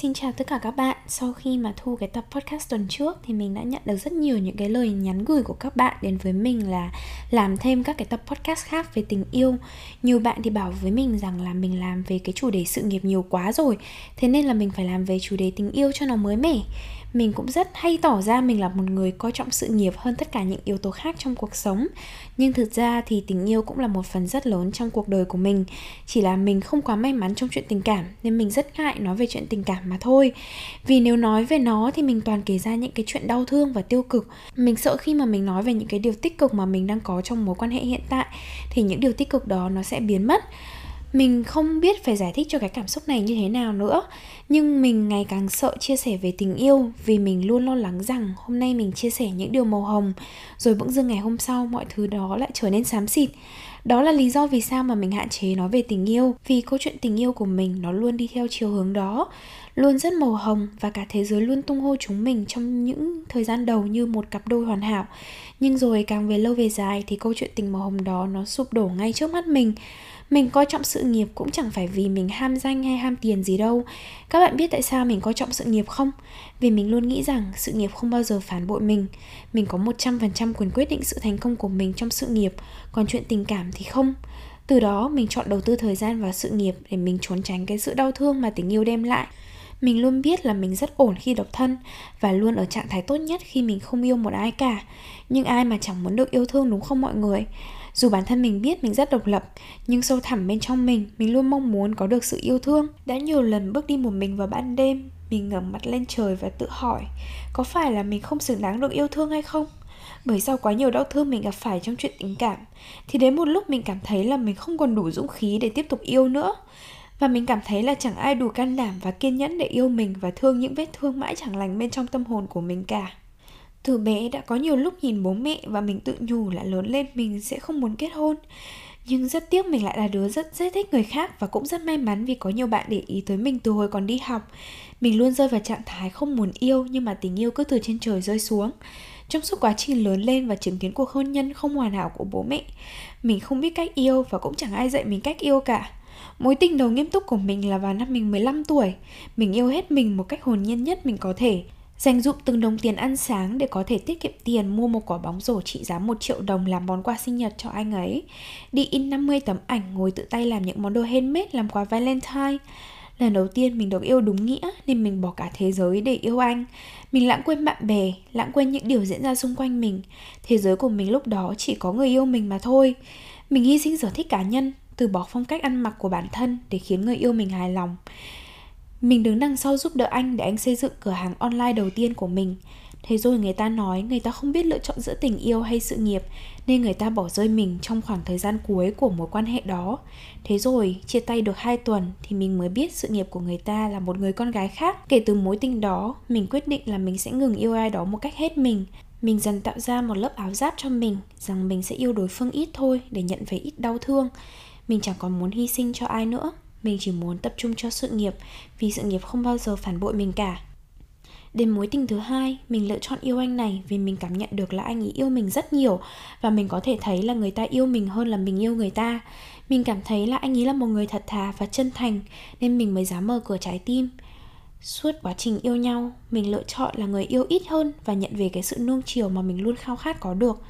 Xin chào tất cả các bạn. Sau khi mà thu cái tập podcast tuần trước thì mình đã nhận được rất nhiều những cái lời nhắn gửi của các bạn đến với mình là làm thêm các cái tập podcast khác về tình yêu. Nhiều bạn thì bảo với mình rằng là mình làm về cái chủ đề sự nghiệp nhiều quá rồi, thế nên là mình phải làm về chủ đề tình yêu cho nó mới mẻ mình cũng rất hay tỏ ra mình là một người coi trọng sự nghiệp hơn tất cả những yếu tố khác trong cuộc sống. Nhưng thực ra thì tình yêu cũng là một phần rất lớn trong cuộc đời của mình. Chỉ là mình không quá may mắn trong chuyện tình cảm, nên mình rất ngại nói về chuyện tình cảm mà thôi. Vì nếu nói về nó thì mình toàn kể ra những cái chuyện đau thương và tiêu cực. Mình sợ khi mà mình nói về những cái điều tích cực mà mình đang có trong mối quan hệ hiện tại, thì những điều tích cực đó nó sẽ biến mất. Mình không biết phải giải thích cho cái cảm xúc này như thế nào nữa nhưng mình ngày càng sợ chia sẻ về tình yêu vì mình luôn lo lắng rằng hôm nay mình chia sẻ những điều màu hồng, rồi bỗng dưng ngày hôm sau mọi thứ đó lại trở nên xám xịt. Đó là lý do vì sao mà mình hạn chế nói về tình yêu, vì câu chuyện tình yêu của mình nó luôn đi theo chiều hướng đó, luôn rất màu hồng và cả thế giới luôn tung hô chúng mình trong những thời gian đầu như một cặp đôi hoàn hảo. Nhưng rồi càng về lâu về dài thì câu chuyện tình màu hồng đó nó sụp đổ ngay trước mắt mình. Mình coi trọng sự nghiệp cũng chẳng phải vì mình ham danh hay ham tiền gì đâu. Các các bạn biết tại sao mình coi trọng sự nghiệp không? Vì mình luôn nghĩ rằng sự nghiệp không bao giờ phản bội mình. Mình có 100% quyền quyết định sự thành công của mình trong sự nghiệp, còn chuyện tình cảm thì không. Từ đó, mình chọn đầu tư thời gian vào sự nghiệp để mình trốn tránh cái sự đau thương mà tình yêu đem lại mình luôn biết là mình rất ổn khi độc thân và luôn ở trạng thái tốt nhất khi mình không yêu một ai cả nhưng ai mà chẳng muốn được yêu thương đúng không mọi người dù bản thân mình biết mình rất độc lập, nhưng sâu thẳm bên trong mình, mình luôn mong muốn có được sự yêu thương. Đã nhiều lần bước đi một mình vào ban đêm, mình ngẩng mặt lên trời và tự hỏi, có phải là mình không xứng đáng được yêu thương hay không? Bởi sau quá nhiều đau thương mình gặp phải trong chuyện tình cảm, thì đến một lúc mình cảm thấy là mình không còn đủ dũng khí để tiếp tục yêu nữa. Và mình cảm thấy là chẳng ai đủ can đảm và kiên nhẫn để yêu mình và thương những vết thương mãi chẳng lành bên trong tâm hồn của mình cả. Từ bé đã có nhiều lúc nhìn bố mẹ và mình tự nhủ là lớn lên mình sẽ không muốn kết hôn nhưng rất tiếc mình lại là đứa rất dễ thích người khác và cũng rất may mắn vì có nhiều bạn để ý tới mình từ hồi còn đi học. Mình luôn rơi vào trạng thái không muốn yêu nhưng mà tình yêu cứ từ trên trời rơi xuống. Trong suốt quá trình lớn lên và chứng kiến cuộc hôn nhân không hoàn hảo của bố mẹ, mình không biết cách yêu và cũng chẳng ai dạy mình cách yêu cả. Mối tình đầu nghiêm túc của mình là vào năm mình 15 tuổi. Mình yêu hết mình một cách hồn nhiên nhất mình có thể dành dụm từng đồng tiền ăn sáng để có thể tiết kiệm tiền mua một quả bóng rổ trị giá 1 triệu đồng làm món quà sinh nhật cho anh ấy. Đi in 50 tấm ảnh ngồi tự tay làm những món đồ handmade làm quà Valentine. Lần đầu tiên mình được yêu đúng nghĩa nên mình bỏ cả thế giới để yêu anh. Mình lãng quên bạn bè, lãng quên những điều diễn ra xung quanh mình. Thế giới của mình lúc đó chỉ có người yêu mình mà thôi. Mình hy sinh sở thích cá nhân, từ bỏ phong cách ăn mặc của bản thân để khiến người yêu mình hài lòng. Mình đứng đằng sau giúp đỡ anh để anh xây dựng cửa hàng online đầu tiên của mình. Thế rồi người ta nói người ta không biết lựa chọn giữa tình yêu hay sự nghiệp, Nên người ta bỏ rơi mình trong khoảng thời gian cuối của mối quan hệ đó Thế rồi, chia tay được 2 tuần thì mình mới biết sự nghiệp của người ta là một người con gái khác Kể từ mối tình đó, mình quyết định là mình sẽ ngừng yêu ai đó một cách hết mình Mình dần tạo ra một lớp áo giáp cho mình, Rằng mình sẽ yêu đối phương ít thôi để nhận về ít đau thương mình chẳng còn muốn hy sinh cho ai nữa mình chỉ muốn tập trung cho sự nghiệp vì sự nghiệp không bao giờ phản bội mình cả Đến mối tình thứ hai, mình lựa chọn yêu anh này vì mình cảm nhận được là anh ấy yêu mình rất nhiều và mình có thể thấy là người ta yêu mình hơn là mình yêu người ta. Mình cảm thấy là anh ấy là một người thật thà và chân thành nên mình mới dám mở cửa trái tim. Suốt quá trình yêu nhau, mình lựa chọn là người yêu ít hơn và nhận về cái sự nuông chiều mà mình luôn khao khát có được.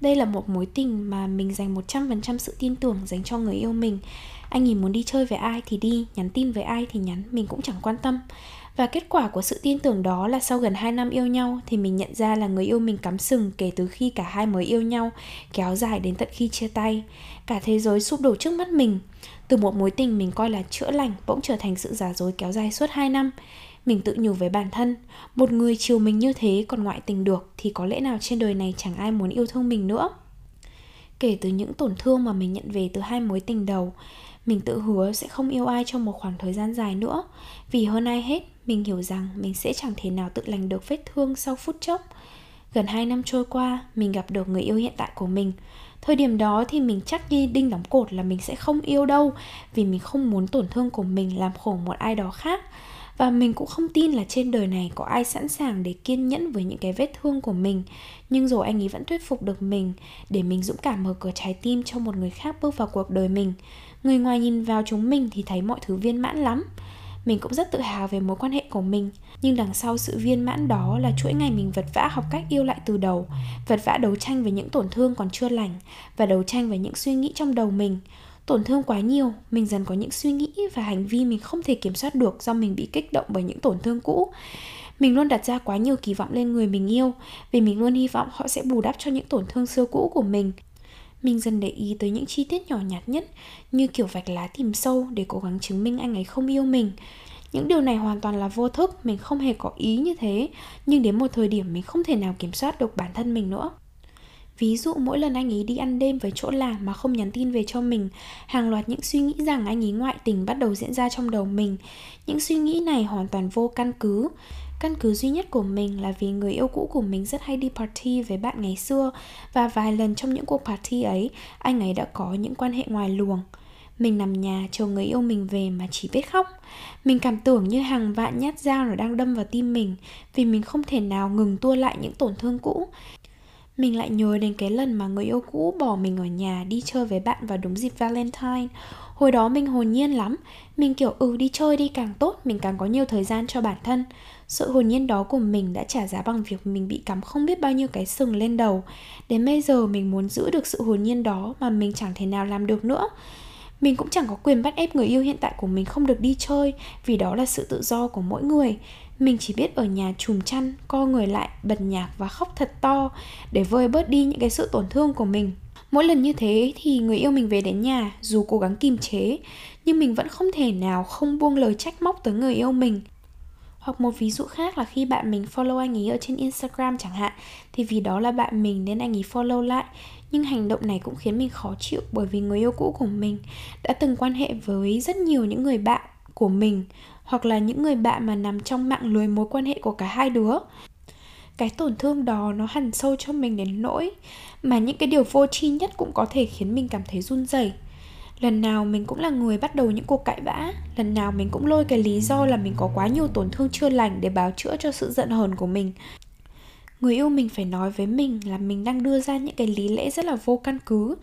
Đây là một mối tình mà mình dành 100% sự tin tưởng dành cho người yêu mình anh ấy muốn đi chơi với ai thì đi nhắn tin với ai thì nhắn mình cũng chẳng quan tâm và kết quả của sự tin tưởng đó là sau gần 2 năm yêu nhau thì mình nhận ra là người yêu mình cắm sừng kể từ khi cả hai mới yêu nhau, kéo dài đến tận khi chia tay. Cả thế giới sụp đổ trước mắt mình. Từ một mối tình mình coi là chữa lành bỗng trở thành sự giả dối kéo dài suốt 2 năm. Mình tự nhủ với bản thân, một người chiều mình như thế còn ngoại tình được thì có lẽ nào trên đời này chẳng ai muốn yêu thương mình nữa. Kể từ những tổn thương mà mình nhận về từ hai mối tình đầu, mình tự hứa sẽ không yêu ai trong một khoảng thời gian dài nữa Vì hơn ai hết, mình hiểu rằng mình sẽ chẳng thể nào tự lành được vết thương sau phút chốc Gần 2 năm trôi qua, mình gặp được người yêu hiện tại của mình. Thời điểm đó thì mình chắc như đinh đóng cột là mình sẽ không yêu đâu Vì mình không muốn tổn thương của mình làm khổ một ai đó khác và mình cũng không tin là trên đời này có ai sẵn sàng để kiên nhẫn với những cái vết thương của mình. Nhưng rồi anh ấy vẫn thuyết phục được mình để mình dũng cảm mở cửa trái tim cho một người khác bước vào cuộc đời mình. Người ngoài nhìn vào chúng mình thì thấy mọi thứ viên mãn lắm. Mình cũng rất tự hào về mối quan hệ của mình. Nhưng đằng sau sự viên mãn đó là chuỗi ngày mình vật vã học cách yêu lại từ đầu, vật vã đấu tranh với những tổn thương còn chưa lành và đấu tranh với những suy nghĩ trong đầu mình tổn thương quá nhiều, mình dần có những suy nghĩ và hành vi mình không thể kiểm soát được do mình bị kích động bởi những tổn thương cũ. Mình luôn đặt ra quá nhiều kỳ vọng lên người mình yêu, vì mình luôn hy vọng họ sẽ bù đắp cho những tổn thương xưa cũ của mình. Mình dần để ý tới những chi tiết nhỏ nhặt nhất, như kiểu vạch lá tìm sâu để cố gắng chứng minh anh ấy không yêu mình. Những điều này hoàn toàn là vô thức, mình không hề có ý như thế, nhưng đến một thời điểm mình không thể nào kiểm soát được bản thân mình nữa. Ví dụ mỗi lần anh ấy đi ăn đêm với chỗ làm mà không nhắn tin về cho mình Hàng loạt những suy nghĩ rằng anh ấy ngoại tình bắt đầu diễn ra trong đầu mình. Những suy nghĩ này hoàn toàn vô căn cứ. Căn cứ duy nhất của mình là vì người yêu cũ của mình rất hay đi party với bạn ngày xưa Và vài lần trong những cuộc party ấy, anh ấy đã có những quan hệ ngoài luồng. Mình nằm nhà chờ người yêu mình về mà chỉ biết khóc. Mình cảm tưởng như hàng vạn nhát dao nó đang đâm vào tim mình Vì mình không thể nào ngừng tua lại những tổn thương cũ mình lại nhớ đến cái lần mà người yêu cũ bỏ mình ở nhà đi chơi với bạn vào đúng dịp Valentine. Hồi đó mình hồn nhiên lắm. Mình kiểu ừ đi chơi đi, càng tốt, Mình càng có nhiều thời gian cho bản thân. Sự hồn nhiên đó của mình đã trả giá bằng việc mình bị cắm không biết bao nhiêu cái sừng lên đầu. Đến bây giờ mình muốn giữ được sự hồn nhiên đó Mà mình chẳng thể nào làm được nữa mình cũng chẳng có quyền bắt ép người yêu hiện tại của mình không được đi chơi, vì đó là sự tự do của mỗi người. Mình chỉ biết ở nhà chùm chăn, co người lại, bật nhạc và khóc thật to, để vơi bớt đi những cái sự tổn thương của mình. Mỗi lần như thế thì người yêu mình về đến nhà, dù cố gắng kìm chế, nhưng mình vẫn không thể nào không buông lời trách móc tới người yêu mình. Hoặc một ví dụ khác là khi bạn mình follow anh ấy ở trên Instagram chẳng hạn, Thì vì đó là bạn mình nên anh ấy follow lại. Nhưng hành động này cũng khiến mình khó chịu Bởi vì người yêu cũ của mình đã từng quan hệ với rất nhiều những người bạn của mình, hoặc là những người bạn mà nằm trong mạng lưới mối quan hệ của cả hai đứa. Cái tổn thương đó nó hằn sâu cho mình đến nỗi mà những cái điều vô tri nhất cũng có thể khiến mình cảm thấy run rẩy. Lần nào mình cũng là người bắt đầu những cuộc cãi vã, lần nào mình cũng lôi cái lý do là mình có quá nhiều tổn thương chưa lành để bào chữa cho sự giận hờn của mình người yêu mình phải nói với mình là mình đang đưa ra những cái lý lẽ rất là vô căn cứ.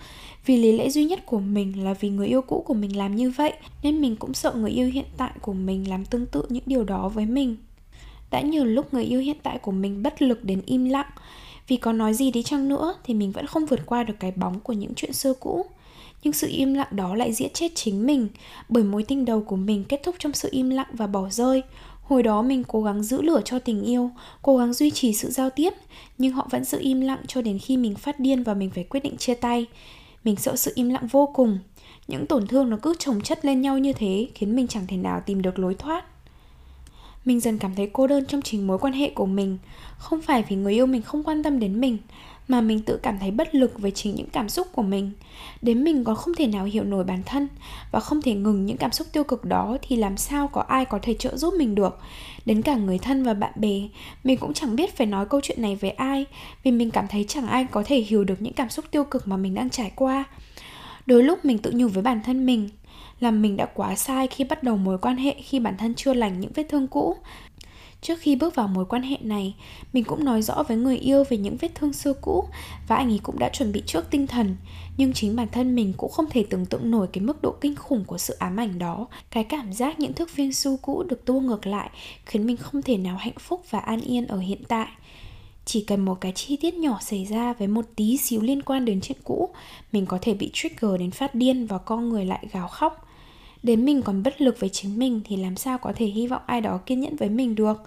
Vì lý lẽ duy nhất của mình là vì người yêu cũ của mình làm như vậy, nên mình cũng sợ người yêu hiện tại của mình làm tương tự những điều đó với mình. Đã nhiều lúc người yêu hiện tại của mình bất lực đến im lặng, vì có nói gì đi chăng nữa thì mình vẫn không vượt qua được cái bóng của những chuyện xưa cũ. Nhưng sự im lặng đó lại giết chết chính mình, bởi mối tình đầu của mình kết thúc trong sự im lặng và bỏ rơi. Hồi đó mình cố gắng giữ lửa cho tình yêu, cố gắng duy trì sự giao tiếp, nhưng họ vẫn giữ im lặng cho đến khi mình phát điên và mình phải quyết định chia tay. Mình sợ sự im lặng vô cùng. Những tổn thương nó cứ chồng chất lên nhau như thế khiến mình chẳng thể nào tìm được lối thoát. Mình dần cảm thấy cô đơn trong chính mối quan hệ của mình Không phải vì người yêu mình không quan tâm đến mình mà mình tự cảm thấy bất lực với chính những cảm xúc của mình. Đến mình còn không thể nào hiểu nổi bản thân Và không thể ngừng những cảm xúc tiêu cực đó Thì làm sao có ai có thể trợ giúp mình được? Đến cả người thân và bạn bè, Mình cũng chẳng biết phải nói câu chuyện này với ai Vì mình cảm thấy chẳng ai có thể hiểu được những cảm xúc tiêu cực mà mình đang trải qua. Đôi lúc mình tự nhủ với bản thân mình là mình đã quá sai khi bắt đầu mối quan hệ khi bản thân chưa lành những vết thương cũ. Trước khi bước vào mối quan hệ này, mình cũng nói rõ với người yêu về những vết thương xưa cũ và anh ấy cũng đã chuẩn bị trước tinh thần. Nhưng chính bản thân mình cũng không thể tưởng tượng nổi cái mức độ kinh khủng của sự ám ảnh đó. Cái cảm giác những thước viên su cũ được tua ngược lại khiến mình không thể nào hạnh phúc và an yên ở hiện tại. Chỉ cần một cái chi tiết nhỏ xảy ra với một tí xíu liên quan đến chuyện cũ, mình có thể bị trigger đến phát điên và con người lại gào khóc đến mình còn bất lực với chính mình thì làm sao có thể hy vọng ai đó kiên nhẫn với mình được?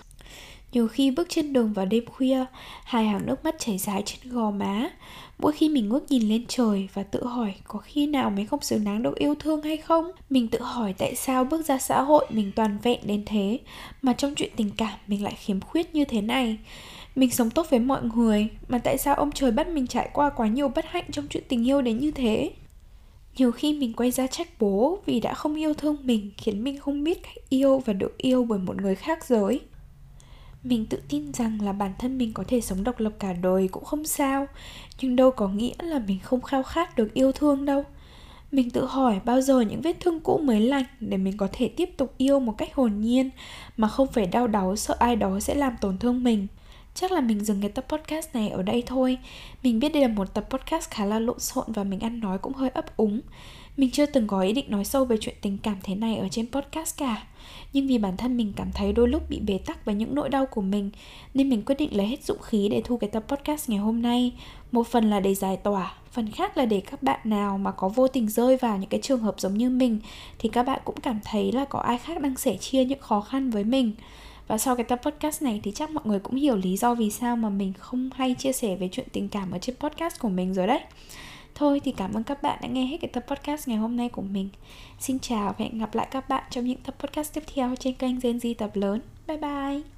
Nhiều khi bước trên đường vào đêm khuya, hai hàng nước mắt chảy dài trên gò má. Mỗi khi mình ngước nhìn lên trời và tự hỏi có khi nào mình không xứng đáng được yêu thương hay không? Mình tự hỏi tại sao bước ra xã hội mình toàn vẹn đến thế, mà trong chuyện tình cảm mình lại khiếm khuyết như thế này? Mình sống tốt với mọi người, mà tại sao ông trời bắt mình trải qua quá nhiều bất hạnh trong chuyện tình yêu đến như thế? Nhiều khi mình quay ra trách bố vì đã không yêu thương mình khiến mình không biết cách yêu và được yêu bởi một người khác giới. Mình tự tin rằng là bản thân mình có thể sống độc lập cả đời cũng không sao, nhưng đâu có nghĩa là mình không khao khát được yêu thương đâu. Mình tự hỏi bao giờ những vết thương cũ mới lành để mình có thể tiếp tục yêu một cách hồn nhiên mà không phải đau đáu sợ ai đó sẽ làm tổn thương mình chắc là mình dừng cái tập podcast này ở đây thôi. Mình biết đây là một tập podcast khá là lộn xộn và mình ăn nói cũng hơi ấp úng. Mình chưa từng có ý định nói sâu về chuyện tình cảm thế này ở trên podcast cả. Nhưng vì bản thân mình cảm thấy đôi lúc bị bế tắc với những nỗi đau của mình, Nên mình quyết định lấy hết dũng khí để thu cái tập podcast ngày hôm nay. Một phần là để giải tỏa, Phần khác là để các bạn nào mà có vô tình rơi vào những cái trường hợp giống như mình, Thì các bạn cũng cảm thấy là có ai khác đang sẻ chia những khó khăn với mình và sau cái tập podcast này thì chắc mọi người cũng hiểu lý do vì sao mà mình không hay chia sẻ về chuyện tình cảm ở trên podcast của mình rồi đấy. Thôi thì cảm ơn các bạn đã nghe hết cái tập podcast ngày hôm nay của mình. Xin chào và hẹn gặp lại các bạn trong những tập podcast tiếp theo trên kênh Gen Z tập lớn. Bye bye!